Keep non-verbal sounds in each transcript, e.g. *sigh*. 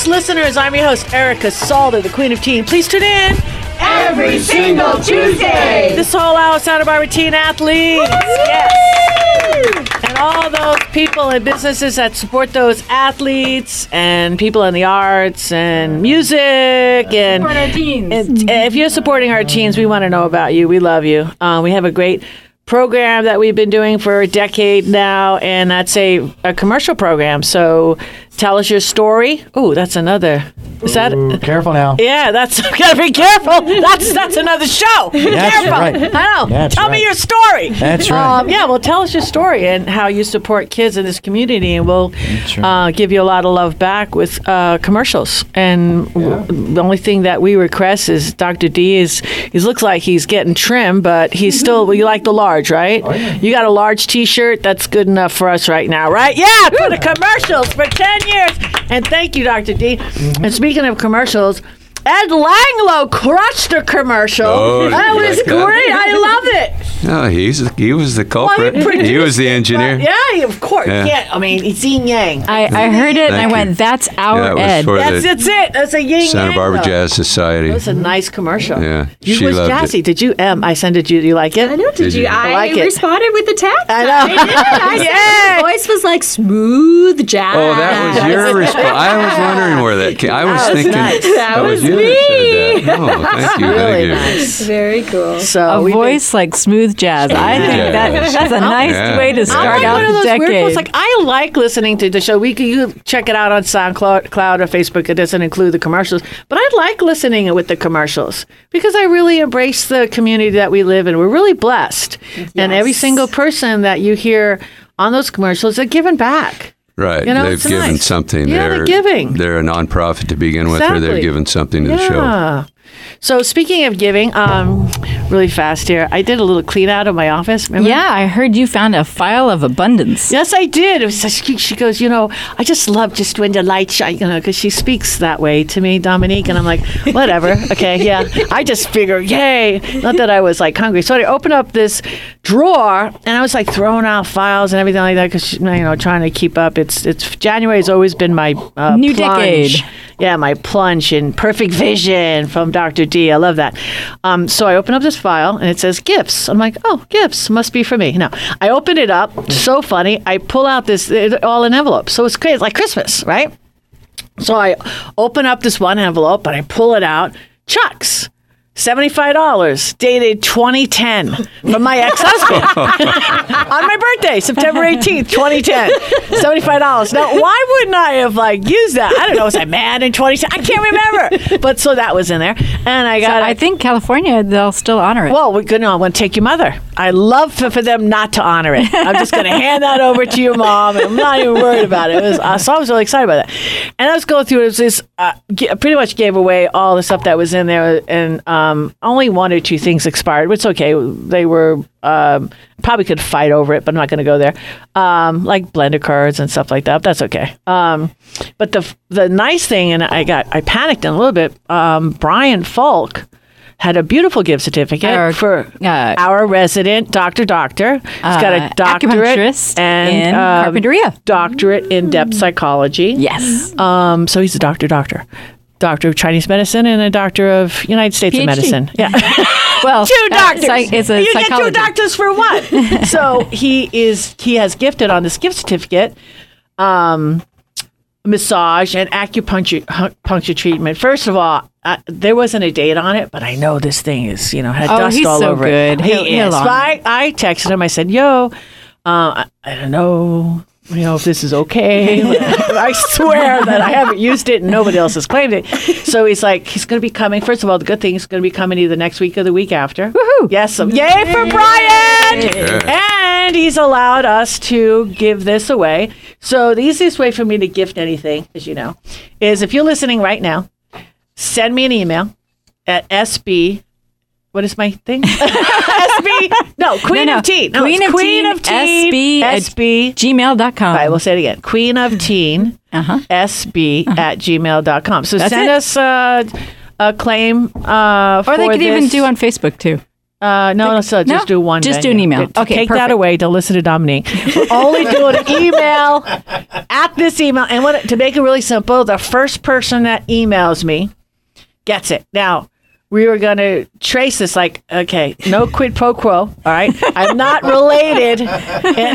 Thanks, listeners. I'm your host, Erica Salter, the Queen of Teen. Please tune in every single Tuesday. This whole hour, Santa Barbara teen athletes. Yes. And all those people and businesses that support those athletes and people in the arts and music and, Support our teens. and if you're supporting our teens, we want to know about you. We love you. Uh, we have a great program that we've been doing for a decade now, and that's a, a commercial program. So tell us your story. Oh, that's another. Is that? Ooh, careful now. Yeah, that's *laughs* gotta be careful. That's that's another show. *laughs* That's careful. right. I know. That's tell me your story. That's right. Um, yeah, well, tell us your story and how you support kids in this community, and we'll right. uh, give you a lot of love back with uh, commercials. And w- the only thing that we request is Dr. D is he looks like he's getting trim, but he's still. well, you like the large, right? Oh, yeah. You got a large T-shirt. That's good enough for us right now, right? Yeah, for the commercials for ten years. And thank you, Dr. D. Mm-hmm. And speaking of commercials. Ed Langlo crushed a commercial. Oh, that was like that? great. I love it. No, he's he was the culprit. Well, he was the engineer. But yeah, of course. Yeah. Yeah. I mean, it's yin yang. I, I heard it and I you. went, that's our Yeah, Ed. that's, that's it. That's a yin Santa yang. Barbara. Jazz Society. It was a nice commercial. Yeah, You she was loved Jassy. it. Did you? Um, I sent it to you. Do you like it? I know. Did, Did you? you? I, I like it. responded with the text. I know. I did. I said *laughs* the voice was like smooth jazz. Oh, that was your response. I was wondering where that came. I was That was thinking nice. That was you that said *laughs* that. Oh, thank you, Really thank you. nice. very cool. So A we've been- voice like smooth jazz. I think Jazz. that that's a nice Yeah. way to I'm start I'm like out one of the those weird decade. folks. Like I like listening to the show. We can you check it out on SoundCloud Cloud or Facebook. It doesn't include the commercials, but I like listening with the commercials because I really embrace the community that we live in. We're really blessed, and every single person that you hear on those commercials, they're giving back. Right. You know, they've given nice. something. Yeah, they're they're giving. They're a nonprofit to begin with, or they've given something to the show. So speaking of giving, um, really fast here, I did a little clean out of my office. Remember? yeah, I heard you found a file of abundance. Yes, I did. It was such, she goes, you know, I just love just when the light shine, you know, because she speaks that way to me, Dominique, and I'm like, *laughs* whatever, okay, yeah. I just figure, yay. Not that I was like hungry. So I opened up this drawer, and I was like throwing out files and everything like that because you know, trying to keep up. It's it's January has always been my uh, New plunge. decade. Yeah, my plunge in perfect vision from Dr. D. I love that. Um, so I open up this file and it says gifts. I'm like, oh, gifts must be for me. Now I open it up. So funny. I pull out this all in envelopes. So it's great. It's like Christmas, right? So I open up this one envelope and I pull it out. Chucks. $75 dated 2010 from my ex-husband *laughs* on my birthday september 18th 2010 $75 now why wouldn't i have like used that i don't know was i mad in 2010 i can't remember but so that was in there and i got I think California, they'll still honor it. well, we're gonna. I want to take your mother. I love for, for them not to honor it. I'm just gonna hand that over to your mom, and I'm not even worried about it. it was, uh, so I was really excited about that. And I was going through it. Was this uh, g- pretty much gave away all the stuff that was in there, and um, only one or two things expired. Which is okay. They were um, probably could fight over it, but I'm not gonna go there. Um, like blender cards and stuff like that. That's okay. Um, but the the nice thing, and I got I panicked a little bit. Um, Brian Falk had a beautiful gift certificate Our, for uh, our resident doctor doctor. He's got Uh, a doctorate and in um, carpinteria. doctorate in depth psychology. yes. Um, so he's a doctor doctor. Doctor of Chinese medicine and a doctor of United States of medicine. Yeah. *laughs* well, *laughs* two uh, doctors. psych- it's a you get two doctors for one. *laughs* so he is he has gifted on this gift certificate, um, massage and acupuncture puncture treatment. First of all, uh, there wasn't a date on it, but I know this thing is you know had Oh, dust he's all so over good. it. He he'll is. So I, I texted him. I said, "Yo, uh, I, I don't know." You know if this is okay. *laughs* I swear that I haven't used it and nobody else has claimed it. So he's like, he's going to be coming. First of all, the good thing is going to be coming either next week or the week after. Woohoo. Yes, so yay for Brian! And he's allowed us to give this away. So the easiest way for me to gift anything, as you know, is if you're listening right now, send me an email at SB. What is my thing? *laughs* SB. No, Queen no. of Teen. No, Queen of Queen Teen, of Teen. SB at SB. Gmail.com. Right, we'll say it again. Queen of Teen. uh-huh. SB at gmail.com. So That's send it. us uh, a claim uh, Or they could even do on Facebook too. Uh, no, no, so just No? do one. Just do an email. To Okay, take that away. Don't listen to Dominique. We're only doing an email at this email. And what, to make it really simple, the first person that emails me gets it. Now, we were going to trace this like, okay, no quid pro quo. All right. I'm not related in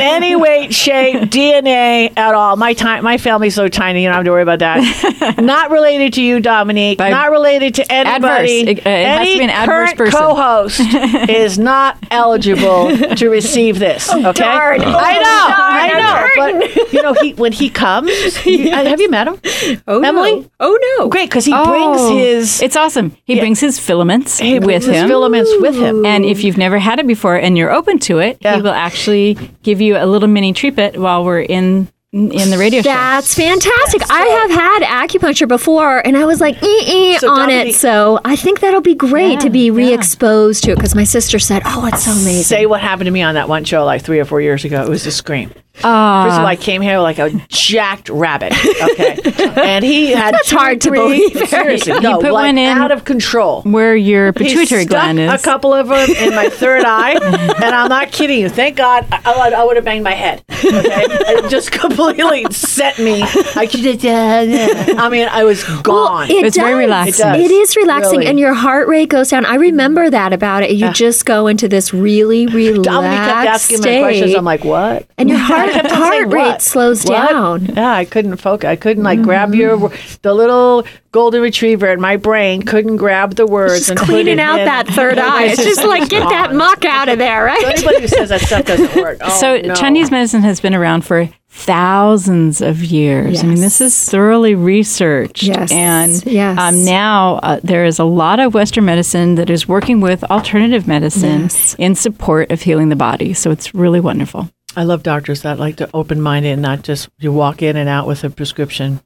any way, shape, DNA at all. My time, my family's so tiny, you don't have to worry about that. *laughs* not related to you, Dominique. By- not related to anybody. Adverse. It- uh, it has to Any be an adverse current person. co-host *laughs* is not eligible to receive this. Okay. darn. I Oh, know. I darn, know. But you know, he when he comes, *laughs* you- have you met him? Oh Emily? no. Oh no. Great, because he Oh, brings his It's awesome. He brings his filaments with him. filaments with him. and if you've never had it before and you're open to it, Yeah. he will actually give you a little mini treatment while we're in in the radio show. That's fantastic. I have had acupuncture before, and I was like, eh, eh, So on Dominique- it. So I think that'll be great to be re-exposed to it because my sister said, "Oh, it's so amazing." Say what happened to me on that one show like three or four years ago. It was a scream. Ah. First of all, I came here like a jacked rabbit. Okay, *laughs* and he had That's two, hard to three- believe. *laughs* Seriously, You no, put like one in- out of control. where your He pituitary stuck gland is. a couple of them in my third eye, *laughs* and I'm not kidding you. Thank God I, I, would- I would have banged my head. Okay, it just completely set me. I. I mean, I was gone. It It's very does. relaxing. It. It is relaxing, Really. and your heart rate goes down. I remember that about it. You just go into this really relaxed Dominique kept asking me questions. state, I'm like, what? and your heart kept on heart saying, rate "What? slows What?" down. Yeah, I couldn't focus. I couldn't like grab your the little golden retriever in my brain. Couldn't grab the words It's Just and cleaning out in. that third *laughs* eye. It's just like get that muck out of there, So right? anybody who says that stuff doesn't *laughs* work. Oh, so no. Chinese medicine has been around for thousands of years. I mean, this is thoroughly researched. Yes, And yes. Um, now uh, there is a lot of Western medicine that is working with alternative medicine Yes. in support of healing the body. So it's really wonderful. I love doctors that like to open minded and not just you walk in and out with a prescription.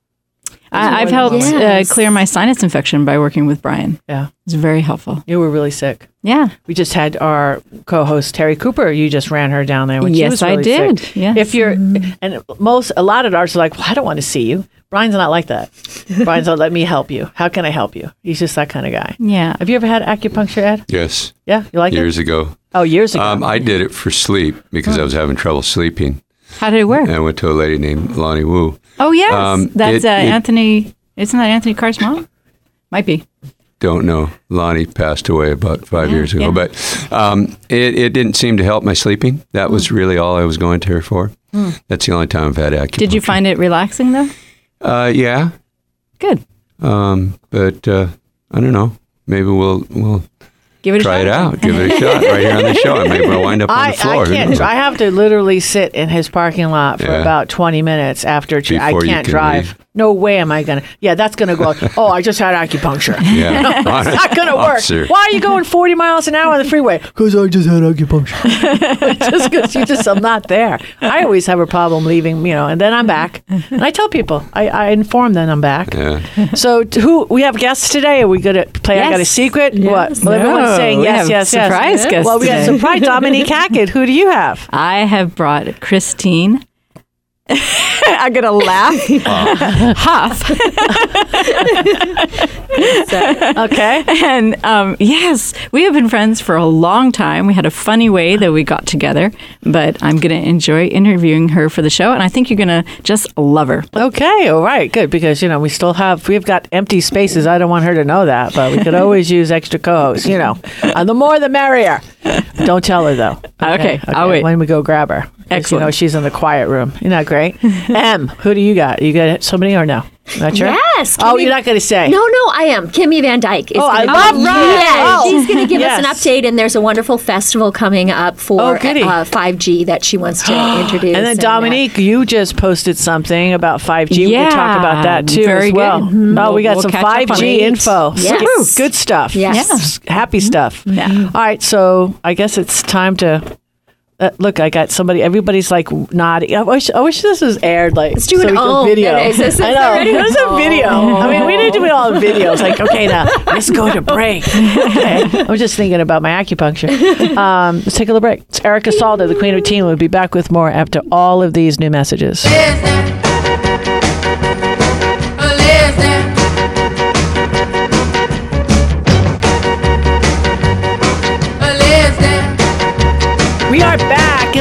I, I've helped Yes. uh, clear my sinus infection by working with Brian. Yeah, It's very helpful. you were really sick. Yeah. We just had our co-host Terry Cooper. You just ran her down there when she Yes, was I did. sick. Yes. If you're and most a lot of doctors are like, well, I don't want to see you. Brian's not like that. *laughs* Brian's like, let me help you. How can I help you? He's just that kind of guy. Yeah. Have you ever had acupuncture, Ed? Yes, Yeah, you like years it? ago. Oh, years ago. Um, I did it for sleep because I was having trouble sleeping. How did it work? And I went to a lady named Lonnie Wu. Oh, yes. Um, That's it- uh, it- Anthony. Isn't that Anthony Carr's mom? Might be. Don't know. Lonnie passed away about five years ago, yeah. but um, it, it didn't seem to help my sleeping. That Hmm. was really all I was going to her for. That's the only time I've had acupuncture. Did you find it relaxing, though? Uh, yeah, Good. um, but uh, I don't know. Maybe we'll we'll Give it a try shot. it out. Give it a shot right here on the show. and Maybe we'll wind up on I, the floor. I can't. I have to literally sit in his parking lot for Yeah. about 20 minutes after tr- I can't can drive. leave. No way am I going to. Yeah, that's going to go. *laughs* Oh, I just had acupuncture. Yeah, *laughs* It's not going to work. *laughs* Why are you going 40 miles an hour on the freeway? Because I just had acupuncture. just because you just, I'm not there. I always have a problem leaving, you know, and then I'm back. And I tell people, I, I inform them I'm back. Yeah. So, t- who we have guests today? Are we going to play? I got a Yes. secret. What? Well, everyone's No, saying we yes, have yes, yes. surprise guests Well, we have today. surprise. Dominique Hackett. Who do you have? I have brought Christine. *laughs* I'm gonna laugh. *laughs* *laughs* Huff. Okay. and um, yes, we have been friends for a long time. We had a funny way that we got together, but I'm going to enjoy interviewing her for the show, and I think you're going to just love her. Okay, all right, good. Because you know we still have we've got empty spaces. I don't want her to know that, but we could always use extra co-hosts. You know, and the more the merrier. Don't tell her though. Okay, I'll wait. When we go grab her, 'Cause, You know she's in the quiet room. Isn't that great? *laughs* M, who do you got? You got somebody or no? Not sure. Yes, Oh, you're not going to say. No, no, I am. Kimmy Van Dyke. Is Oh, I gonna love be- that. Yeah, Oh. she's going to give us an update, and there's a wonderful festival coming up for Oh, uh, 5G that she wants to *gasps* introduce. And then uh, Dominique, you just posted something about 5G. we can talk about that too very as well. good. Oh, we got We'll some catch up on 5G info. Yes. Good- Good stuff. Yes. S- Happy stuff. Yeah. All right, so I guess it's time to uh, look. I got somebody. Everybody's like nodding. I wish. I wish this was aired. Like Let's do an so we can oh. video. Is this- is I know. ready? There's a video. I mean, we need to be all videos. Like, okay, now *laughs* let's go to break. Okay. I'm just thinking about my acupuncture. Um, let's take a little break. It's Erica Salda, the Queen of Teen. We'll be back with more after all of these new messages.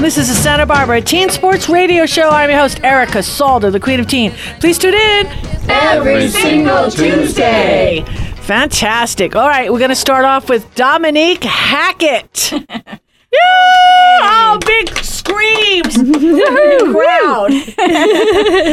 This is the Santa Barbara Teen Sports Radio Show. I'm your host, Erica Salda, the Queen of Teen. Please tune in every single Tuesday. Fantastic. All right, we're going to start off with Dominique Hackett. *laughs* Yeah! Oh, big screams! *laughs* crowd.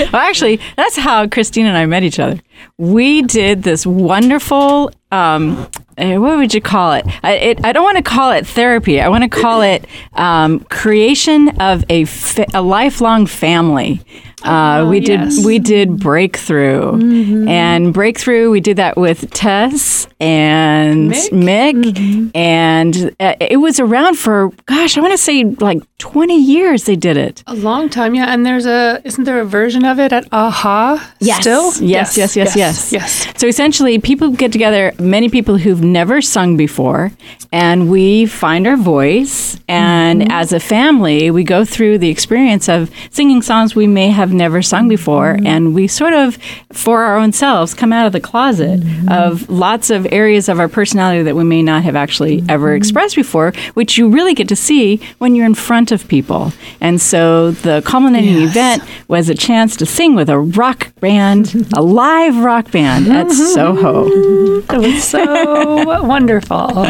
*laughs* Well, actually, that's how Christine and I met each other. We did this wonderful. Um, eh, what would you call it? I, it, I don't want to call it therapy. I want to call it um, creation of a, fa- a lifelong family. Uh, we did yes. we did breakthrough and breakthrough. We did that with Tess and Mick, and uh, it was around for gosh, I want to say like twenty years. They did it. A long time, yeah. And there's a isn't there a version of it at Aha? Yes. Still? Yes, yes, yes, yes, yes. So essentially, people get together, many people who've never sung before, and we find our voice. And Mm-hmm. as a family, we go through the experience of singing songs we may have never sung before. Mm-hmm. And we sort of, for our own selves, come out of the closet Mm-hmm. of lots of areas of our personality that we may not have actually ever Mm-hmm. expressed before, which you really get to see when you're in front of people. And so the culminating Yes. event was a chance to sing with a rock band, a *laughs* live rock band at Soho. *laughs* So wonderful.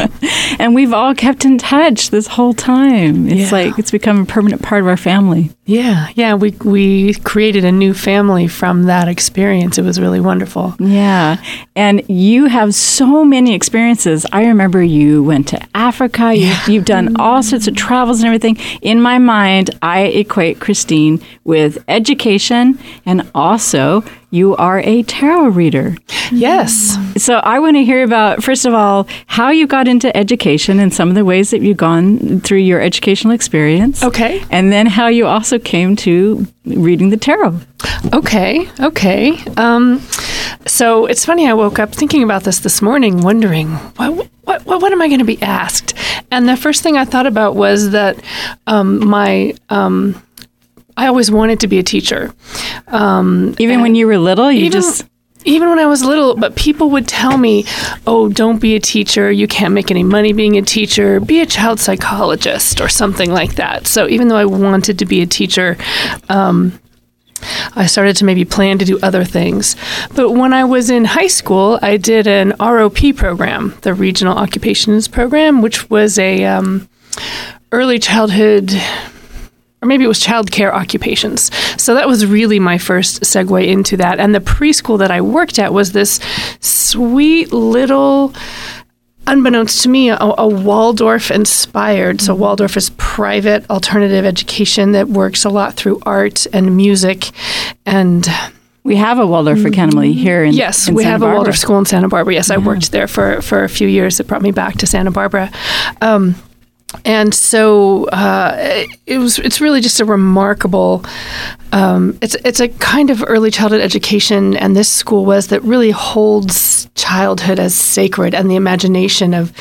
And we've all kept in touch this whole time. It's Yeah. like it's become a permanent part of our family. Yeah, yeah. We we created a new family from that experience. It was really wonderful. Yeah. And you have so many experiences. I remember you went to Africa. You, You've done all sorts of travels and everything. In my mind, I equate Christine with education and also you are a tarot reader. Yes. So I want to hear about, first of all, how you got into education and some of the ways that you've gone through your educational experience. Okay. And then how you also came to reading the tarot. Okay. Okay. Um, so it's funny. I woke up thinking about this this morning, wondering what what what, what am I going to be asked? And the first thing I thought about was that um, my um, I always wanted to be a teacher. Um, Even when you were little, you even, just. Even when I was little, but people would tell me, "Oh, don't be a teacher. You can't make any money being a teacher. Be a child psychologist or something like that." So even though I wanted to be a teacher, um, I started to maybe plan to do other things. But when I was in high school, I did an ROP program, the Regional Occupations Program, which was a um, early childhood or maybe it was childcare occupations. So that was really my first segue into that. And the preschool that I worked at was this sweet little, unbeknownst to me, a, a Waldorf inspired. So Waldorf is private alternative education that works a lot through art and music. And We have a Waldorf Academy here in Yes, in we Santa have a Waldorf school in Santa Barbara. Yes, I worked there for, for a few years. It brought me back to Santa Barbara. Um, and so uh, it was. It's really just a remarkable. Um, it's it's a kind of early childhood education, and this school was that really holds childhood as sacred and the imagination of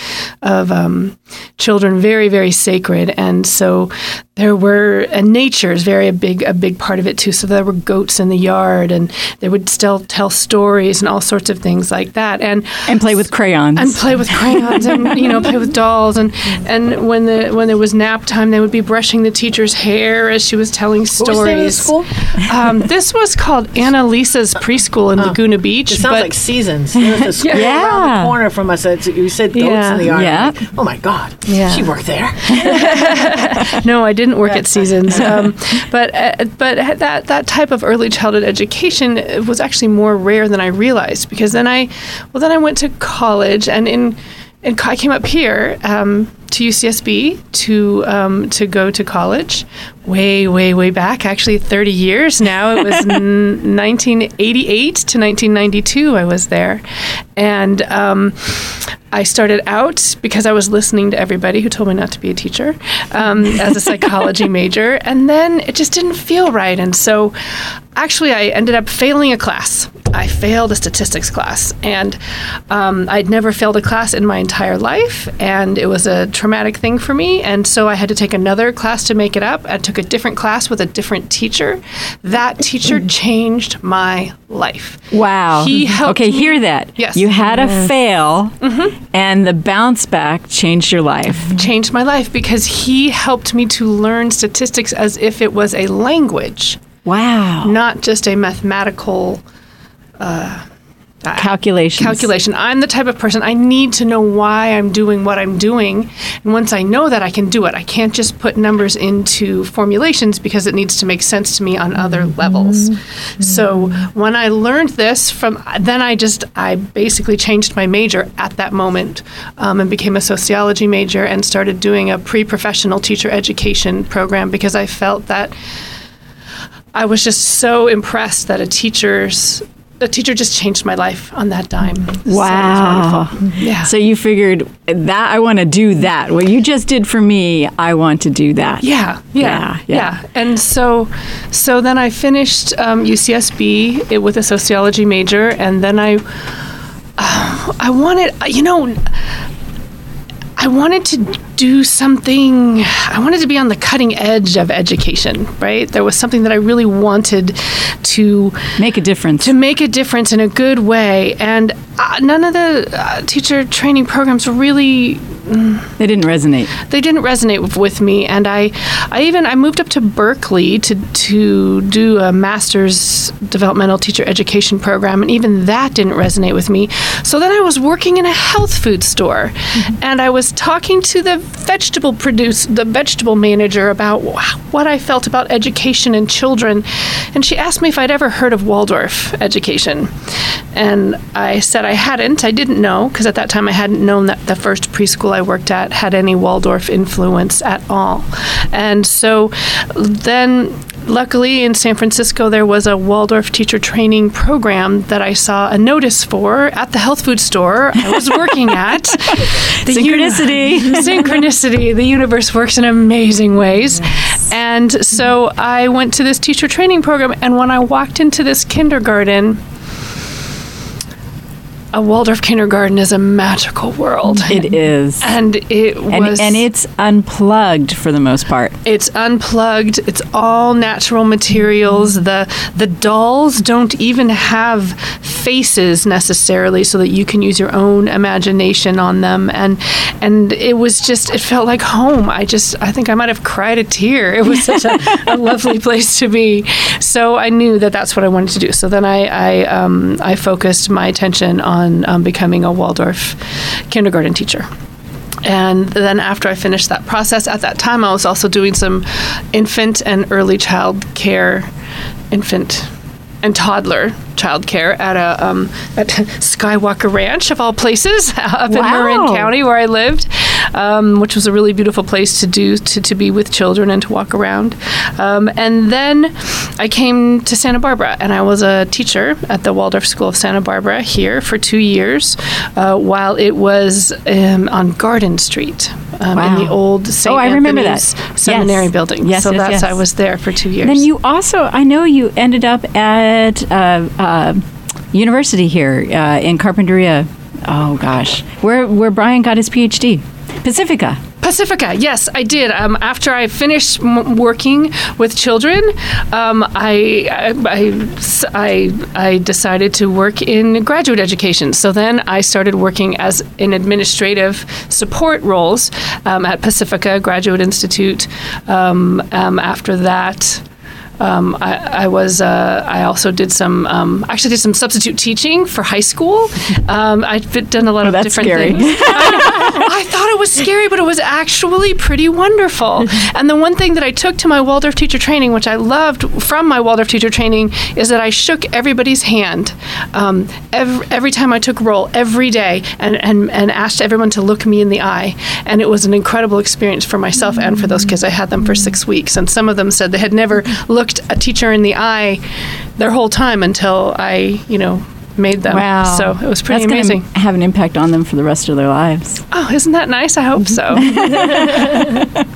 of um, children very very sacred. And so there were and nature is very a big a big part of it too. So there were goats in the yard, and they would still tell stories and all sorts of things like that. And and play with crayons. and play with crayons and you know play with dolls and and when the when there was nap time they would be brushing the teacher's hair as she was telling What was the name of the stories. school? Um, this was called Anna Lisa's preschool in Laguna Beach. It sounds but like Seasons. There's a *laughs* school Yeah. around the corner from us. It's, you said goats Yeah. in the yard. Yeah. Like, oh my God. Yeah. She worked there. *laughs* *laughs* no, I didn't work at Seasons, *laughs* um, but uh, but that that type of early childhood education was actually more rare than I realized because then I well then I went to college and in and I came up here um, to UCSB to um, to go to college way way way back actually 30 years now it was *laughs* n- 1988 to 1992 I was there and um, I started out because I was listening to everybody who told me not to be a teacher um, as a psychology *laughs* major, and then it just didn't feel right. And so actually, I ended up failing a class. I failed a statistics class, and um, I'd never failed a class in my entire life, and it was a traumatic thing for me. And so I had to take another class to make it up. I took a different class with a different teacher. That teacher *laughs* changed my life. Wow. He helped okay, me- hear that. Yes. You had a fail, and the bounce back changed your life. changed my life because he helped me to learn statistics as if it was a language, Wow. not just a mathematical Calculations. calculation. I'm the type of person I need to know why I'm doing what I'm doing. And once I know that, I can do it. I can't just put numbers into formulations because it needs to make sense to me on other levels. So when I learned this from, then I just, I basically changed my major at that moment um, and became a sociology major and started doing a pre professional teacher education program because I felt that I was just so impressed that a teacher's a teacher just changed my life on that dime. So Wow. wonderful. Yeah. So you figured that I want to do that. What you just did for me, I want to do that. yeah, yeah, Yeah, yeah. yeah, And so, so then I finished um, UCSB it, with a sociology major, and then I, uh, *sighs* I wanted, you know, I wanted to do something. I wanted to be on the cutting edge of education. Right, there was something that I really wanted to Make a difference. to make a difference in a good way. And uh, none of the uh, teacher training programs really They didn't resonate. they didn't resonate with, me. And I, I even I moved up to Berkeley to to do a master's developmental teacher education program, and even that didn't resonate with me. So then I was working in a health food store, mm-hmm. and I was talking to the vegetable produce the vegetable manager about what I felt about education and children, and she asked me if I'd ever heard of Waldorf education, and I said I hadn't. I didn't know because at that time I hadn't known that the first preschool I worked at had any Waldorf influence at all, and so then luckily in San Francisco there was a Waldorf teacher training program that I saw a notice for at the health food store I was working at. *laughs* The uni- Synchronicity. synchronicity. The universe works in amazing ways. And so I went to this teacher training program, and when I walked into this kindergarten, a Waldorf kindergarten is a magical world. It is. and it And, was and it's unplugged for the most part. it's unplugged. It's all natural materials. The the dolls don't even have faces necessarily, so that you can use your own imagination on them. And and it was just it felt like home. I just I think I might have cried a tear. It was such a, *laughs* a lovely place to be. So I knew that that's what I wanted to do. So then I I um, I focused my attention on um, becoming a Waldorf kindergarten teacher. And then after I finished that process, at that time I was also doing some infant and early child care, infant and toddler child care at a um, at Skywalker Ranch of all places *laughs* up in Marin County where I lived, um, which was a really beautiful place to do to, to be with children and to walk around. Um, and then I came to Santa Barbara and I was a teacher at the Waldorf School of Santa Barbara here for two years, uh, while it was um, on Garden Street um, in the old St. Oh, I remember that. Seminary Yes. building. Yes, so yes, that's yes. I was there for two years. Then you also, I know you ended up at uh, uh, university here uh, in Carpinteria. Oh gosh, where where Brian got his PhD, Pacifica. Pacifica, yes, I did. Um, after I finished m- working with children, um, I, I, I, I decided to work in graduate education. So then I started working as in administrative support roles um, at Pacifica Graduate Institute. Um, um, after that, um, I, I was. Uh, I also did some. Um, actually, did some substitute teaching for high school. Um, I've done a lot of that's different scary. things. I, I thought it was scary, but it was actually pretty wonderful. And the one thing that I took to my Waldorf teacher training, which I loved from my Waldorf teacher training, is that I shook everybody's hand um, every, every time I took roll, every day, and, and, and asked everyone to look me in the eye. And it was an incredible experience for myself and for those kids. I had them for six weeks, and some of them said they had never looked a teacher in the eye their whole time until I, you know, made them. Wow. So it was pretty That's amazing. have an impact on them for the rest of their lives. Oh, isn't that nice? I hope so. *laughs*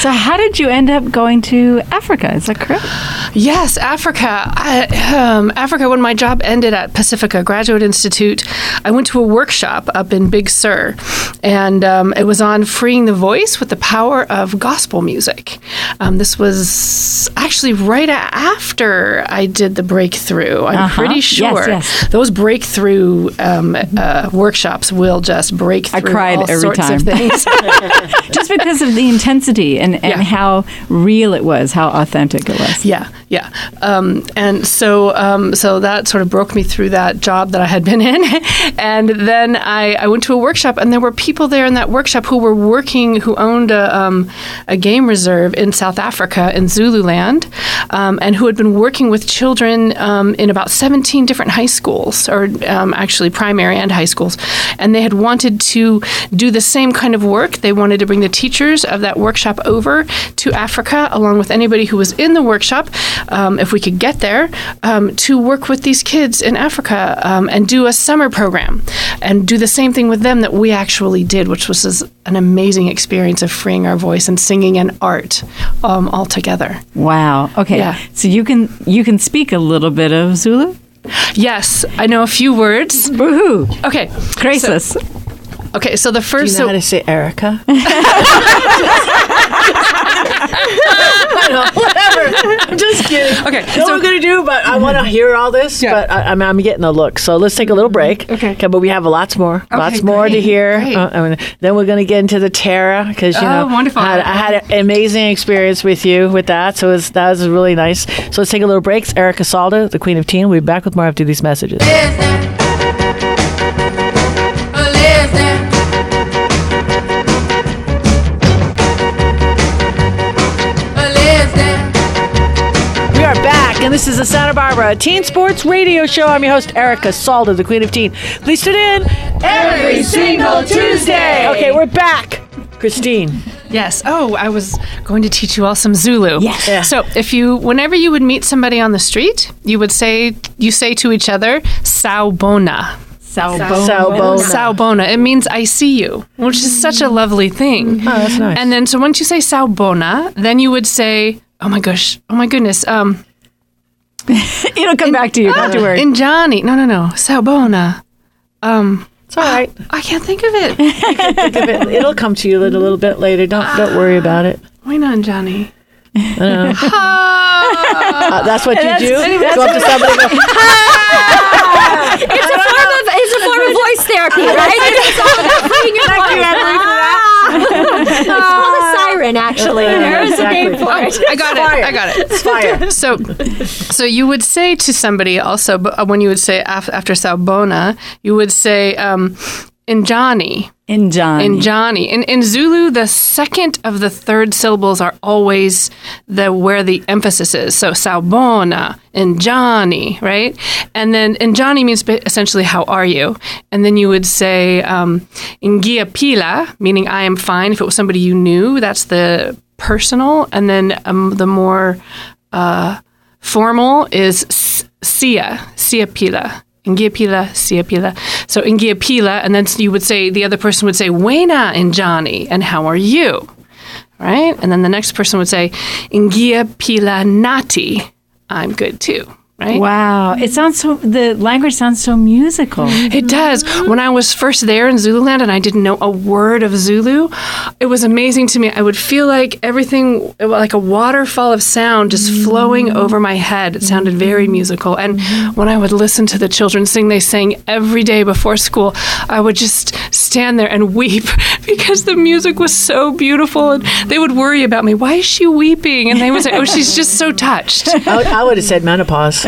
So, how did you end up going to Africa? Is that correct? Yes, Africa. I, um, Africa, when my job ended at Pacifica Graduate Institute, I went to a workshop up in Big Sur, and um, it was on freeing the voice with the power of gospel music. Um, this was actually right after I did the breakthrough. I'm Uh-huh. pretty Yes, sure yes. those breakthrough um, uh, workshops will just break through I cried all every sorts time. of things. *laughs* *laughs* Just because of the intensity and, and Yeah. how real it was, how authentic it was. Yeah, yeah. Um, and so, um, so that sort of broke me through that job that I had been in. *laughs* and then I, I went to a workshop, and there were people there in that workshop who were working, who owned a, um, a game reserve in South Africa, in Zululand, um, and who had been working with children um, in about 17 different high schools, or um, actually primary and high schools. And they had wanted to do the same kind of work. They wanted to bring the teachers of that workshop over to Africa, along with anybody who was in the workshop, um, if we could get there, um, to work with these kids in Africa um, and do a summer program and do the same thing with them that we actually did, which was an amazing experience of freeing our voice and singing and art um, all together. Wow. Okay. Yeah. So you can you can speak a little bit of Zulu. Yes, I know a few words. Woohoo! Okay, Gracious. okay. So the first. Do you know so how to say Erica? *laughs* *laughs* I'm just kidding. okay, know so what we're gonna do, but I want to hear all this. Yeah. But I, I'm, I'm getting a look. So let's take a little break. Okay. Okay. But we have lots more, lots more to hear. Uh, I mean, then we're gonna get into the tarot because you Oh, know, wonderful. I had, I had an amazing experience with you with that. So it was, that was really nice. So let's take a little break. It's Erica Salda, the Queen of Teen. We'll be back with more after these messages. And this is the Santa Barbara Teen Sports Radio Show. I'm your host, Erica Salda, the Queen of Teen. Please tune in every single Tuesday. Okay, we're back. Christine. Yes. Oh, I was going to teach you all some Zulu. Yes. Yeah. So if you, whenever you would meet somebody on the street, you would say, you say to each other, "Sawubona." Salbona. Salbona. Sawubona. It means I see you, which is such a lovely thing. Oh, that's nice. And then, so once you say Sawubona, then you would say, "Oh my gosh, oh my goodness." Um, *laughs* It'll come back to you. Don't to worry. in Johnny, no, no, no, Sawubona. Um, it's all right. *gasps* I can't think of it. Think of it. *laughs* It'll come to you a little, little bit later. Don't don't worry about it. Why not Johnny? *laughs* Uh, that's what you do. Anyway, Go up to somebody. go, It's a form of it's a form of voice therapy, right? It's all about freeing your voice. It's called a siren, actually. There is a name for it. I got it. I got it. Fire. So, so you would say to somebody also, but uh, when you would say af- after Sawubona, you would say um, in Johnny, In John. in Johnny. In, in Zulu, the second of the third syllables are always the where the emphasis is. So Sawubona in Johnny, right? And then in Johnny means essentially how are you? And then you would say um, Ingia Pila, meaning I am fine. If it was somebody you knew, that's the personal. And then um, the more uh, formal is Sia, Sia Pila. Ingia Pila, Sia Pila. So Ingia Pila, and then you would say, the other person would say, Wena in Johnny, and how are you? Right? And then the next person would say, Ingia Pila Nati, I'm good too. Right? Wow. It mm-hmm. sounds so, the language sounds so musical. Mm-hmm. It does. Mm-hmm. When I was first there in Zululand and I didn't know a word of Zulu, it was amazing to me. I would feel like everything, like a waterfall of sound just flowing over my head. It sounded very musical. And when I would listen to the children sing, they sang every day before school. I would just stand there and weep *laughs* because the music was so beautiful. And they would worry about me. Why is she weeping? And they would say, oh, she's just so touched. *laughs* I, would- I would have said menopause.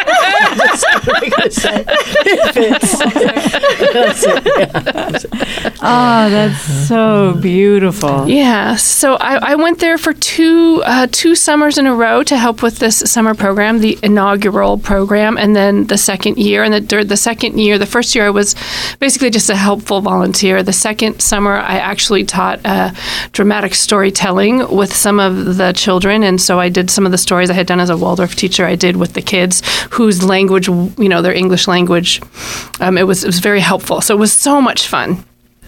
That's. Oh, that's so beautiful. Yeah, so I, I went there for two uh, two summers in a row to help with this summer program, the inaugural program, and then the second year. And the the second year, the first year I was basically just a helpful volunteer. The second summer I actually taught uh, dramatic storytelling with some of the children, and so I did some of the stories I had done as a Waldorf teacher. I did with the kids whose language, you know, their English language. Um, it was it was very helpful. So it was so much fun.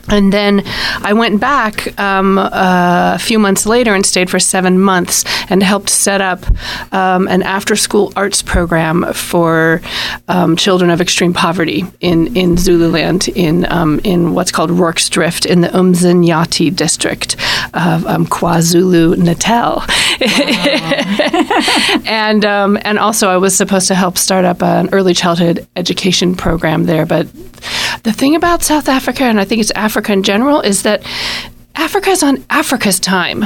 And then I went back um, uh, a few months later and stayed for seven months and helped set up um, an after school arts program for um, children of extreme poverty in, in Zululand, in, um, in what's called Rorke's Drift in the Umzinyathi district of um, KwaZulu Natal. *laughs* and, um, and also, I was supposed to help start up an early childhood education program there. But the thing about South Africa, and I think it's Africa in general, is that Africa is on Africa's time,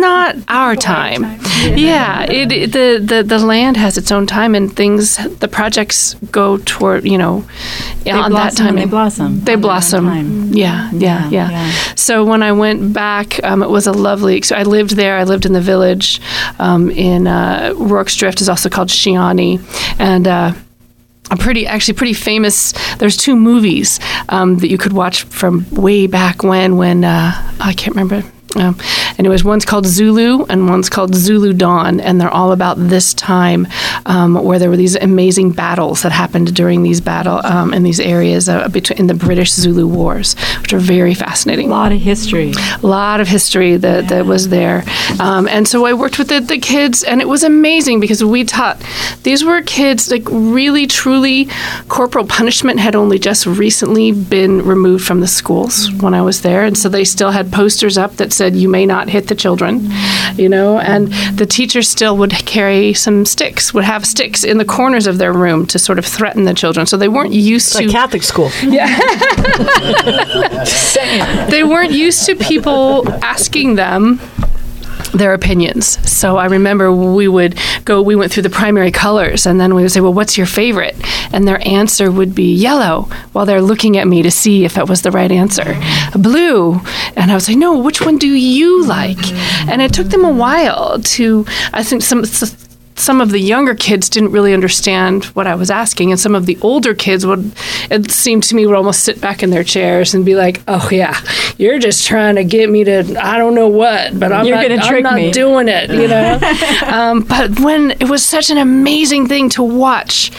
not our time. *laughs* Yeah, it, it- the, the the land has its own time, and things. The projects go toward you know on that time. they blossom They on their own blossom. Yeah, yeah, Yeah, yeah, yeah. So when I went back, um, it was a lovely. So I lived there. I lived in the village um, in uh, Rorke's Drift. is also called Shiyane, and. Uh, a pretty actually pretty famous there's two movies um, that you could watch from way back when when uh, i can't remember um, anyways one's called zulu and one's called zulu dawn and they're all about this time um, where there were these amazing battles that happened during these battle um, in these areas uh, between in the british zulu wars which are very fascinating A lot of history. a lot of history that, that was there. Um, and so I worked with the, the kids, and it was amazing because we taught these were kids like really, truly, corporal punishment had only just recently been removed from the schools when I was there. And so they still had posters up that said, You may not hit the children, you know, and the teachers still would carry some sticks, would have sticks in the corners of their room to sort of threaten the children. So they weren't used It's to like Catholic school. *laughs* Yeah, *laughs* they weren't used to people asking them their opinions. So I remember we would go, we went through the primary colors, and then we would say, Well, what's your favorite? And their answer would be yellow while they're looking at me to see if that was the right answer. Blue. And I was like, No, which one do you like? And it took them a while to, I think some. Some of the younger kids didn't really understand what I was asking, and some of the older kids would, it seemed to me, would almost sit back in their chairs and be like, "Oh yeah, you're just trying to get me to I don't know what, but I'm You're not, I'm not me." doing it," you know. *laughs* um, but when it was such an amazing thing to watch.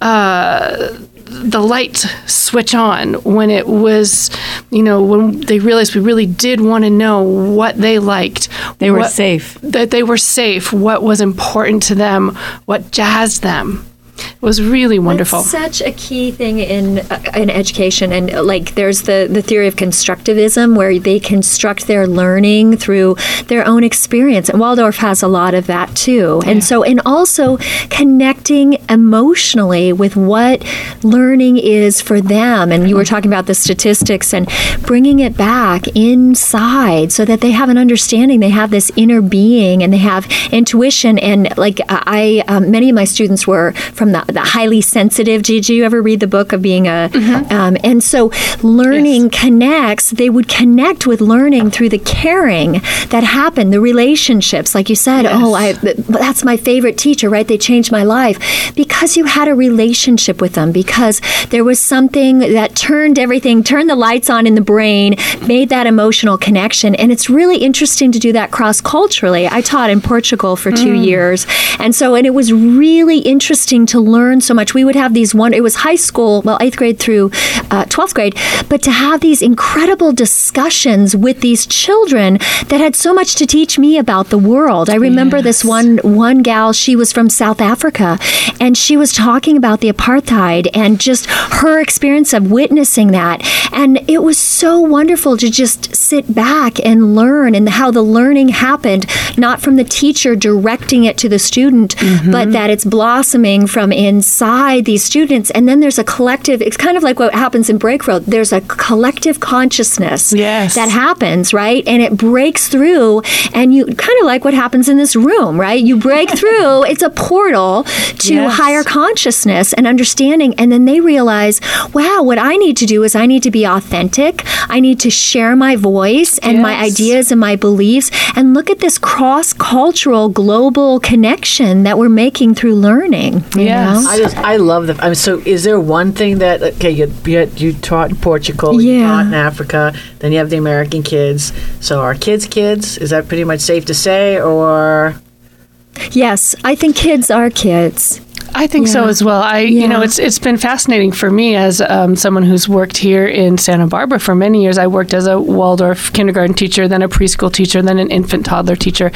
Uh, the light switch on when it was, you know, when they realized we really did want to know what they liked. They were what- safe. that they were safe, what was important to them, what jazzed them. It was really wonderful. That's such a key thing in uh, in education, and uh, like there's the the theory of constructivism, where they construct their learning through their own experience, and Waldorf has a lot of that too. And so, and also connecting emotionally with what learning is for them. And you were talking about the statistics and bringing it back inside, so that they have an understanding, they have this inner being, and they have intuition. And like I, um, many of my students were from the, the highly sensitive. Did you ever read the book of being a? Um, and so learning connects. They would connect with learning through the caring that happened, the relationships. Like you said, oh, I that's my favorite teacher, right? They changed my life because you had a relationship with them. Because there was something that turned everything, turned the lights on in the brain, made that emotional connection. And it's really interesting to do that cross culturally. I taught in Portugal for two years, and so and it was really interesting to learn so much. We would have these one. It was high school, well, eighth grade through uh, twelfth grade, but to have these incredible discussions with these children that had so much to teach me about the world. I remember this one one gal. She was from South Africa, and she was talking about the apartheid and just her experience of witnessing that. And it was so wonderful to just sit back and learn and how the learning happened, not from the teacher directing it to the student, but that it's blossoming from inside these students. And then there's a collective, it's kind of like what happens in breakthrough. There's a collective consciousness Yes. that happens, right? And it breaks through, and you kind of like what happens in this room, right? You break through, it's a portal to Yes. higher consciousness and understanding. And then they realize, wow, what I need to do is I need to be authentic. I need to share my voice and my ideas and my beliefs. And look at this cross cultural global connection that we're making through learning. you Yes. I just I love the. I mean, so is there one thing that okay you you, you taught in Portugal, you taught in Africa, then you have the American kids. So are kids kids? Is that pretty much safe to say, or Yes, I think kids are kids. I think so as well. I, you know, it's it's been fascinating for me as um, someone who's worked here in Santa Barbara for many years. I worked as a Waldorf kindergarten teacher, then a preschool teacher, then an infant toddler teacher.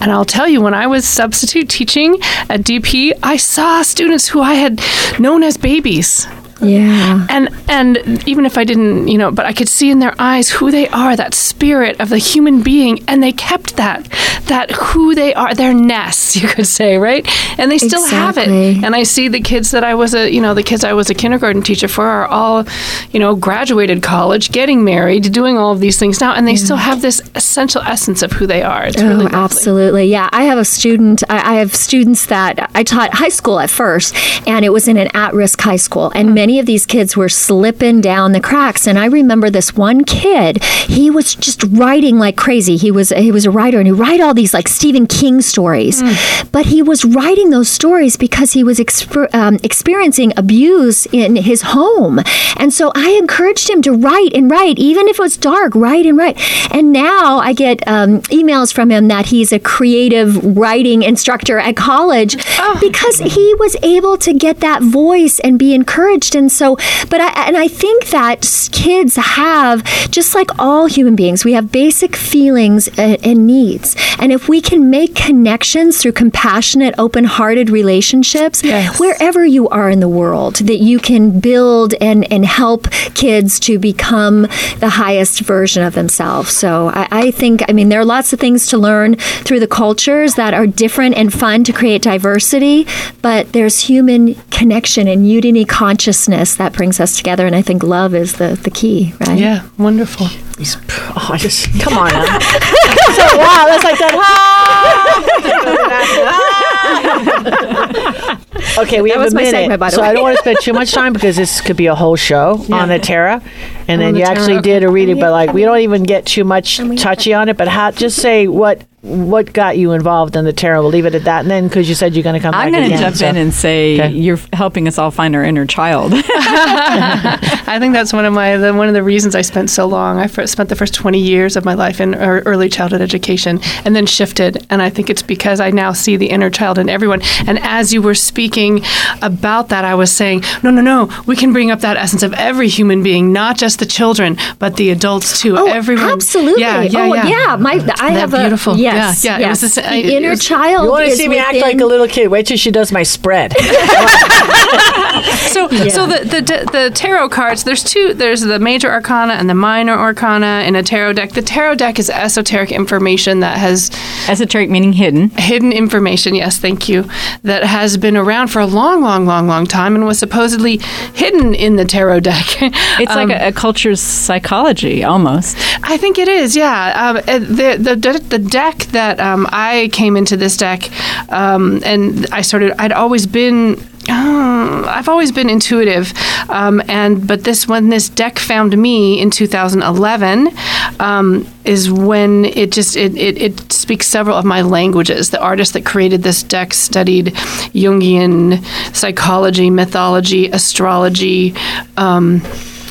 And I'll tell you, when I was substitute teaching at DP, I saw students who I had known as babies. Yeah. and and even if I didn't, you know, but I could see in their eyes who they are, that spirit of the human being, and they kept that, that who they are, their nests, *laughs* you could say, right? And they still have Exactly. And I see the kids that I was a, you know, the kids I was a kindergarten teacher for are all, you know, graduated college, getting married, doing all of these things now, and they still have this essential essence of who they are. It's really Oh, lovely. absolutely. Yeah. I have a student, I, I have students that I taught high school at first, and it was in an at risk high school. And mm. many of these kids were slipping down the cracks. And I remember this one kid, he was just writing like crazy. He was, he was a writer and he write all these like Stephen King stories. Mm. But he was writing those stories because he was exper- um, experiencing abuse in his home. And so I encouraged him to write and write, even if it was dark, write and write. And now I get um, emails from him that he's a creative writing instructor at college because he was able to get that voice and be encouraged. And so, but I, and I think that kids have, just like all human beings, we have basic feelings and, and needs. And if we can make connections through compassionate, open hearted relationships, Yes. wherever you are in the world, that you can build and, and help kids to become the highest version of themselves. So I, I think, I mean, there are lots of things to learn through the cultures that are different and fun to create diversity, but there's human connection and unity consciousness that brings us together. And I think love is the, the key, right? Yeah, wonderful. Oh, I just come on now. *laughs* so wow, that's like that. *laughs* okay, we That have was a my minute, segment, by the so I don't want to spend too much *laughs* time because this could be a whole show on the tarot, and then the you tarot, actually okay. did a reading, but like we don't even get too much touchy on it. But how? Just say what what got you involved in the tarot. We'll leave it at that, and then because you said you're going to come I'm back going to jump so- in and say Okay. you're helping us all find our inner child. *laughs* I think that's one of my the, one of the reasons I spent so long. I first spent the first 20 years of my life in ear- early childhood education, and then shifted. And I think it's because I now see the inner child in everyone. And as you were speaking about that, I was saying, no, no, no, we can bring up that essence of every human being, not just the children, but the adults too. Oh, Everyone. absolutely. Yeah, yeah, oh, yeah. My, I That have beautiful. a yes, Yeah, yeah, it was yes. the sa- the inner was- child. You want to is see me act like a little kid? Wait till she does my spread. *laughs* So, so the, the the tarot cards. There's two. There's the major arcana and the minor arcana in a tarot deck. The tarot deck is esoteric information that has Esoteric meaning hidden. hidden information. Yes, thank you. That has been around for a long, long, long, long time and was supposedly hidden in the tarot deck. *laughs* It's Um, like a, a culture's psychology almost. I think it is, yeah. Um, uh, the, the the the that um, I came into this deck, um, and I started. I'd always been. Uh, I've always been intuitive, um, and but this when this deck found me in 2011 um, is when it just it, it, it speaks several of my languages. The artist that created this deck studied Jungian psychology, mythology, astrology. Um,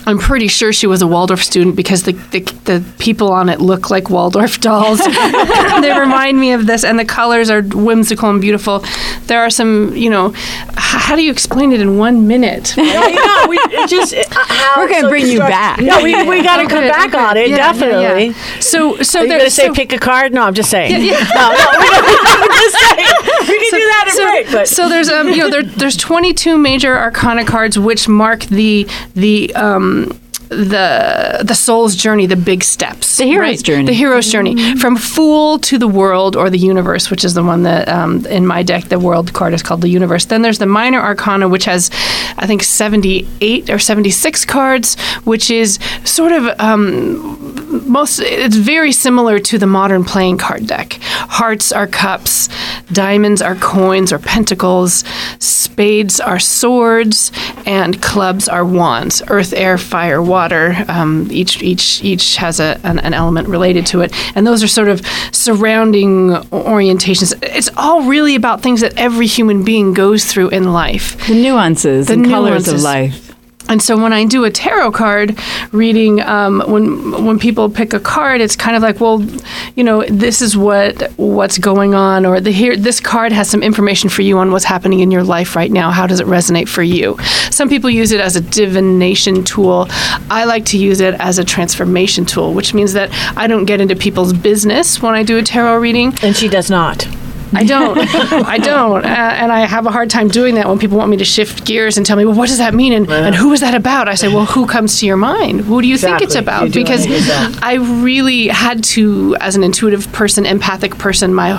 I'm pretty sure she was a Waldorf student because the, the, the people on it look like Waldorf dolls. *laughs* *laughs* they remind me of this, and the colors are whimsical and beautiful. There are some, you know, h- how do you explain it in one minute? *laughs* you know, we it just uh, how We're gonna so bring you back. No, we, we got to come back okay. on it Yeah, yeah, definitely. yeah. So, so Are you there- going to say so- pick a card? No, I'm just saying. No, no, we don't, I'm just saying. We can do that in so, break, but so there's um you know there, there's 22 major arcana cards which mark the the um the the soul's journey, the big steps, The hero's journey. the hero's journey from fool to the world or the universe, which is the one that um, in my deck the world card is called the universe. Then there's the minor arcana, which has I think 78 or 76 cards, which is sort of um, most it's very similar to the modern playing card deck. Hearts are cups, diamonds are coins or pentacles, spades are swords, and clubs are wands. Earth, air, fire, water. Um, each each each has a, an, an element related to it, and those are sort of surrounding orientations. It's all really about things that every human being goes through in life. The nuances The and colors nuances. of life. And so when I do a tarot card reading, um, when when people pick a card, it's kind of like, well, you know, this is what what's going on, or the here this card has some information for you on what's happening in your life right now. How does it resonate for you? Some people use it as a divination tool. I like to use it as a transformation tool, which means that I don't get into people's business when I do a tarot reading. And she does not. I don't. I don't. Uh, and I have a hard time doing that when people want me to shift gears and tell me, well, what does that mean? And, and who is that about? I say, well, who comes to your mind? Who do you think it's about? Because. I really had to, as an intuitive person, empathic person my,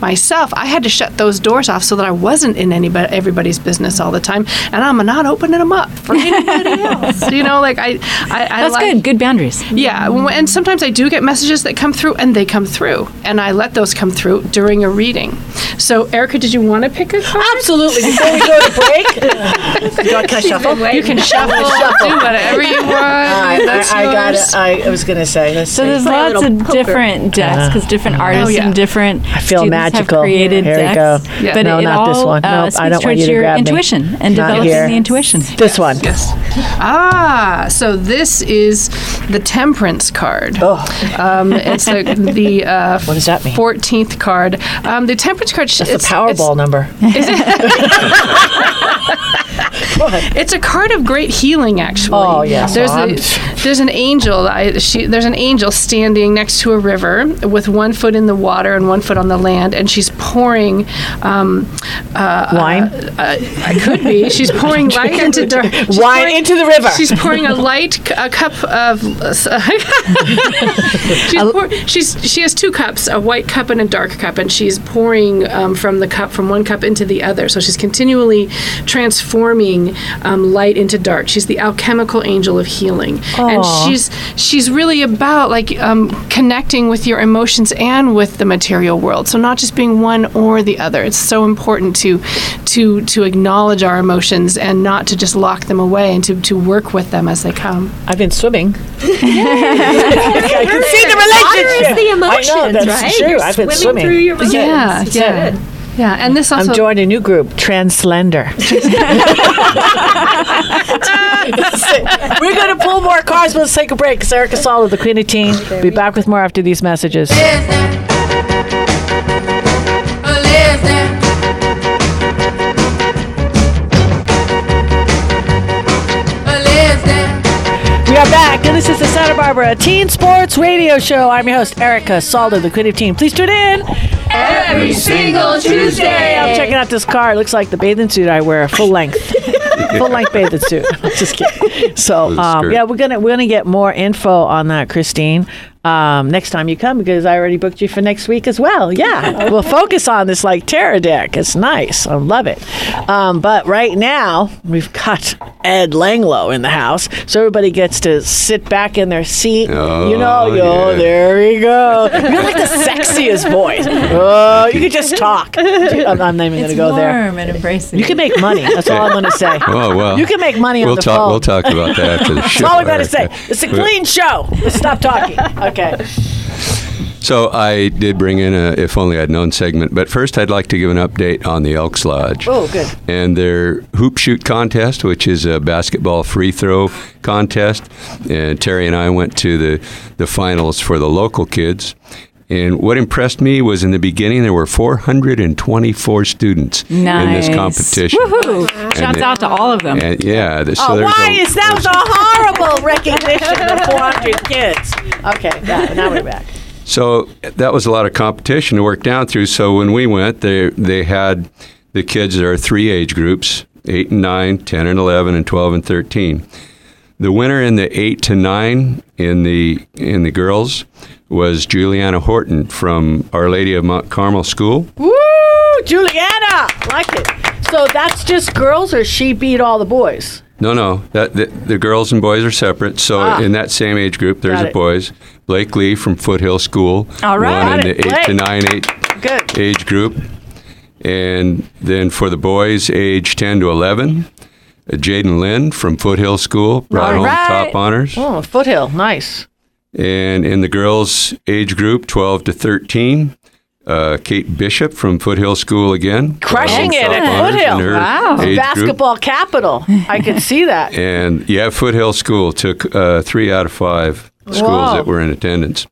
myself, I had to shut those doors off so that I wasn't in anybody, everybody's business all the time. And I'm not opening them up for anybody *laughs* else. You know, like I, I, I That's like, good. Good boundaries. yeah, w- and sometimes I do get messages that come through, and they come through, and I let those come through during a reading. So, Erica, did you want to pick a card? Absolutely. Before we go to break, *laughs* you can I shuffle? You can shuffle, do whatever you *laughs* want. I, That's I, I got it. I, I was going to say. Let's So see. there's Play lots of poker. different decks because different artists Oh, yeah. and different I feel students magical. have created Here we decks. go. Yeah. But No, it not all this one. uh, Nope, speaks I don't want towards you to your grab me. intuition and Not developing here. the intuition. This one. Yes. Ah, so this is the Temperance card. Oh, Um, it's the, the uh, What does that mean? 14th card. Um, the Temperance card. that's a Powerball number. *laughs* It's a card of great healing, actually. Oh, yes. There's Oh, a, *laughs* there's an angel. I, she, there's an angel standing next to a river with one foot in the water and one foot on the land, and she's pouring. Um, Wine? uh, it could be. *laughs* She's pouring light into dark. Wine pouring- into the river. She's pouring a light a cup of. she's pour, she's she has two cups, a white cup and a dark cup, and she's pouring um, from the cup from one cup into the other. So she's continually transforming um, light into dark. She's the alchemical angel of healing, and she's she's really about like um, connecting with your emotions and with the material world. So not just being one or the other. It's so important to to to acknowledge our emotions and not to just lock them away and to, to work with them as they come. I've been swimming. *laughs* *laughs* I can see the Water is the emotions, I know, that's right? true. You're I've been swimming swimming. through your emotions. Yeah, It's yeah. good. Yeah, and this also I'm joined a new group, Translender. *laughs* *laughs* We're going to pull more cars. but let's take a break. It's Erica Sala, the Queen of Teen. Be back with more after these messages. We are back, and this is the Santa Barbara Teen Sports Radio Show. I'm your host, Erica Salda, the Queen of Teen. Please tune in Every single Tuesday. I'm checking out this car. It looks like the bathing suit I wear, full length, *laughs* full length bathing suit. *laughs* I'm Just kidding. So, um, yeah, we're gonna we're gonna get more info on that, Christine. Um, next time you come, because I already booked you for next week as well. Yeah, *laughs* we'll focus on this like tarot deck. It's nice. I love it. Um, but right now we've got Ed Langlow in the house, so everybody gets to sit back in their seat. Oh, you know, yo, yeah. there we go. You're like the sexiest voice. *laughs* Oh, you could just talk. I'm, I'm not even going to It's go there. warm and embracing. You can make money. That's all I'm going to say. Oh well. You can make money We'll the talk. phone. We'll talk about that after the show. *laughs* That's all I'm going to say. It's a clean show. Let's stop talking. Okay. So I did bring in a "If Only I'd Known" segment, but first I'd like to give an update on the Elks Lodge. Oh, good. and their hoop shoot contest, which is a basketball free throw contest. And Terry and I went to the, the finals for the local kids. And what impressed me was in the beginning there were 424 students in this Nice. competition. Woohoo! Shouts it- out to all of them. And yeah, the, oh, so Oh, why a, is that was a horrible *laughs* recognition of 400 kids? Okay, now, now we're back. So that was a lot of competition to work down through. So when we went, they they had the kids. There are three age groups: eight and nine, 10 and eleven, and twelve and thirteen. The winner in the eight to nine in the in the girls was Juliana Horton from Our Lady of Mount Carmel School. Woo! Juliana! Like it. So that's just girls, or she beat all the boys? No, no, that the, the girls and boys are separate. So Ah. in that same age group, there's the boys. Blake Lee from Foothill School. All right. Won in the eight to nine age, Good. age group. And then for the boys, age 10 to 11, uh, Jaden Lynn from Foothill School brought All home right. top honors. Oh, foothill. Nice. And in the girls' age group, 12 to 13, Uh, Kate Bishop from Foothill School again. Crushing it at Foothill. Wow. age group. Basketball capital. I could *laughs* see that. And yeah, Foothill School took uh, three out of five schools Whoa. that were in attendance.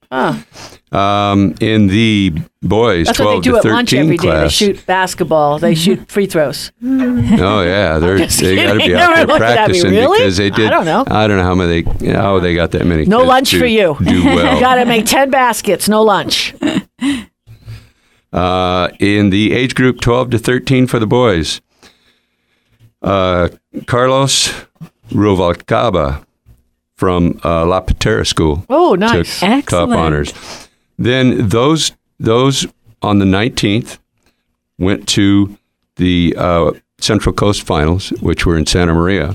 Um, in the boys, That's what 12 they do to at 13 lunch every day. They class. shoot basketball. They *laughs* shoot free throws. Oh yeah, *laughs* they're just they got to kidding. be out there *laughs* Everyone looked at me, practicing really? because they did. I don't know. I don't know how many they how they got that many. No kids lunch to for you. Do well. You got to make 10 baskets, no lunch. uh, in the age group 12 to 13 for the boys. Uh, Carlos Ruvalcaba from uh, La Patera School Oh, nice. took top Excellent. honors. Then those those on the 19th went to the uh, Central Coast Finals, which were in Santa Maria.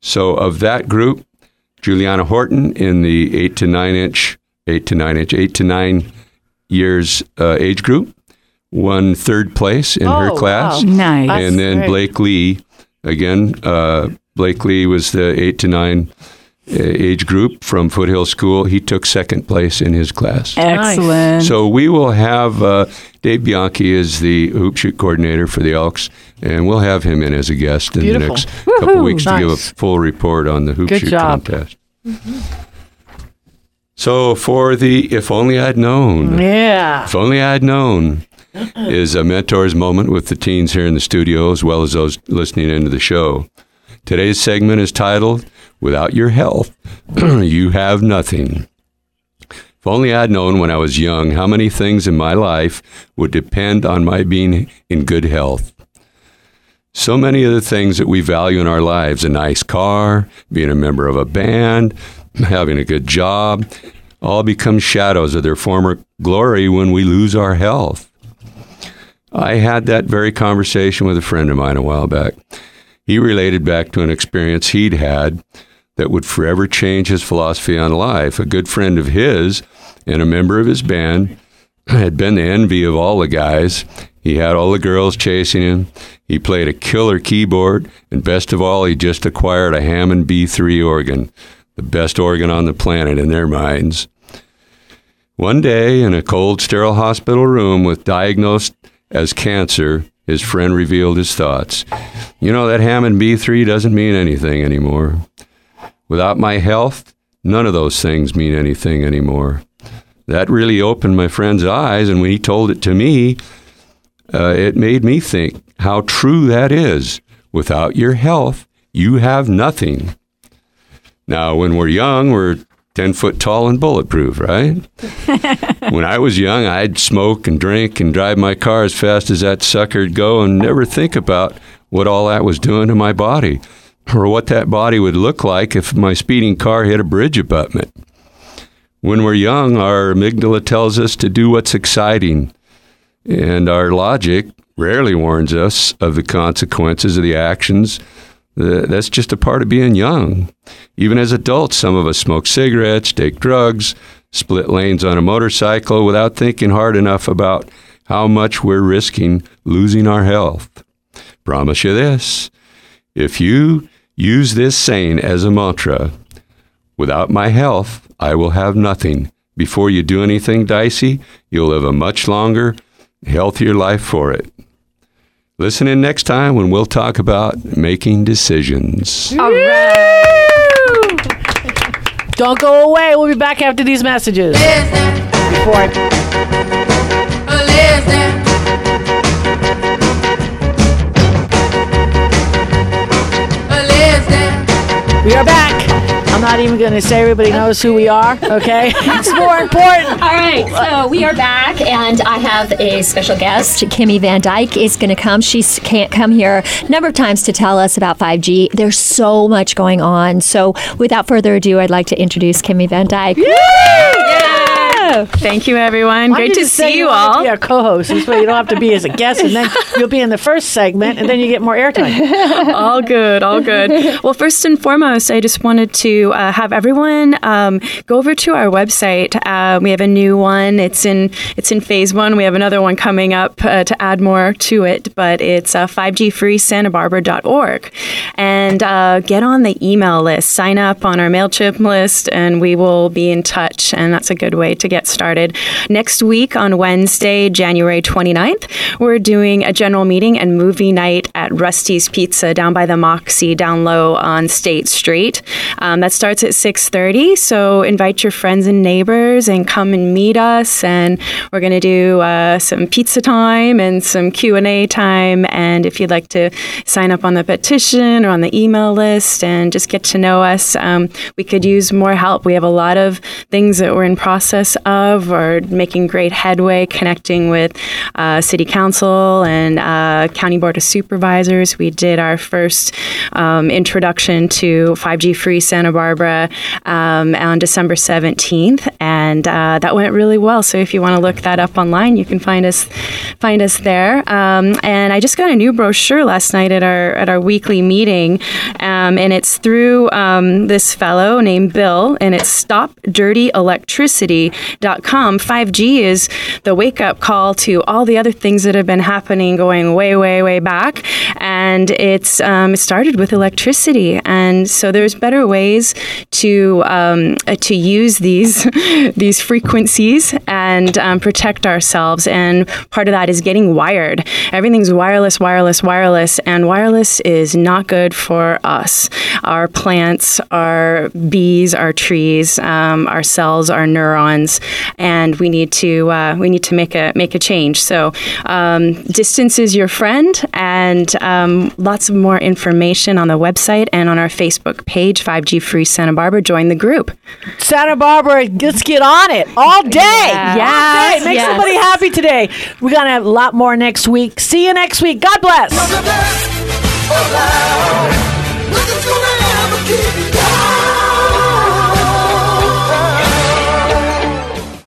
So of that group, Juliana Horton in the eight to nine inch, eight to nine inch, eight to nine years uh, age group, won third place in her Oh, class. wow. Nice. That's and then great. Blake Lee, again, uh, Blake Lee was the eight to nine age group from Foothill School. He took second place in his class. Excellent. So we will have uh, Dave Bianchi is the hoop shoot coordinator for the Elks, and we'll have him in as a guest in Beautiful. the next couple Woohoo. weeks to give a full report on the hoop Good shoot job. contest. So for the if only I'd known, Yeah. if only I'd known, is a mentor's moment with the teens here in the studio as well as those listening into the show. Today's segment is titled "Without Your Health, *clears throat* You Have Nothing." If only I'd known when I was young how many things in my life would depend on my being in good health. So many of the things that we value in our lives a nice car, being a member of a band, *clears throat* having a good job all become shadows of their former glory when we lose our health. I had that very conversation with a friend of mine a while back. He related back to an experience he'd had that would forever change his philosophy on life. A good friend of his and a member of his band had been the envy of all the guys. He had all the girls chasing him. He played a killer keyboard, and best of all, he just acquired a Hammond B3 organ, the best organ on the planet in their minds. One day, in a cold, sterile hospital room with diagnosed as cancer, his friend revealed his thoughts. You know, that Hammond B3 doesn't mean anything anymore. Without my health, none of those things mean anything anymore. That really opened my friend's eyes, and when he told it to me, uh, it made me think how true that is. Without your health, you have nothing. Now, when we're young, we're 10 foot tall and bulletproof, right? *laughs* when I was young, I'd smoke and drink and drive my car as fast as that sucker'd go and never think about what all that was doing to my body or what that body would look like if my speeding car hit a bridge abutment. When we're young, our amygdala tells us to do what's exciting, and our logic rarely warns us of the consequences of the actions. That's just a part of being young. Even as adults, some of us smoke cigarettes, take drugs, split lanes on a motorcycle without thinking hard enough about how much we're risking losing our health. Promise you this if you use this saying as a mantra, without my health, I will have nothing. Before you do anything dicey, you'll live a much longer, healthier life for it. Listen in next time when we'll talk about making decisions. *laughs* Don't go away. We'll be back after these messages. Before I We are back. I'm not even going to say everybody knows who we are, okay? *laughs* It's more important. All right, so we are back, and I have a special guest. Kimmy Van Dyke is going to come. She can't come here a number of times to tell us about 5G. There's so much going on. So, without further ado, I'd like to introduce Kimmy Van Dyke. Thank you, everyone. Why Great to see you wanna all. Be our co-host. This way you don't have to be as a guest, and then *laughs* you'll be in the first segment, and then you get more airtime. *laughs* all good, all good. Well, first and foremost, I just wanted to uh, have everyone um, go over to our website. Uh, we have a new one. It's in it's in phase one. We have another one coming up uh, to add more to it, but it's uh, 5gfreesantabarbara.org. And uh, get on the email list. Sign up on our Mailchimp list, and we will be in touch. And that's a good way to get started. started. Next week on Wednesday, January 29th, we're doing a general meeting and movie night at Rusty's Pizza down by the Moxie down low on State Street. Um, that starts at 6:30. So invite your friends and neighbors and come and meet us. And we're going to do uh, some pizza time and some Q and A time. And if you'd like to sign up on the petition or on the email list and just get to know us, um, we could use more help. We have a lot of things that we're in process of or making great headway connecting with uh, City Council and uh, County Board of Supervisors. We did our first um, introduction to 5G Free Santa Barbara um, on December 17th, and uh, that went really well. So if you want to look that up online, you can find us find us there. Um, and I just got a new brochure last night at our at our weekly meeting, um, and it's through um, this fellow named Bill, and it's stopdirtyelectricity.com. 5G is the wake up call to all the other things that have been happening going way, way, way back, and it's um, it started with electricity, and so there's better ways to um, to use these *laughs* these frequencies and um, protect ourselves. And part of that is getting wired. Everything's wireless, wireless, wireless, and wireless is not good for us. Our plants, our bees, our trees, um, our cells, our neurons, and we need to uh, we need to make a make a change. So um, distance is your friend, and um, lots of more information on the website and on our Facebook page, 5G Free Santa Barbara. Join the group. Santa Barbara, let's get on it all day. Yes. All day. Make Yes. somebody happy today. We're going to have a lot more next week. See you next week. God bless. Nothing's gonna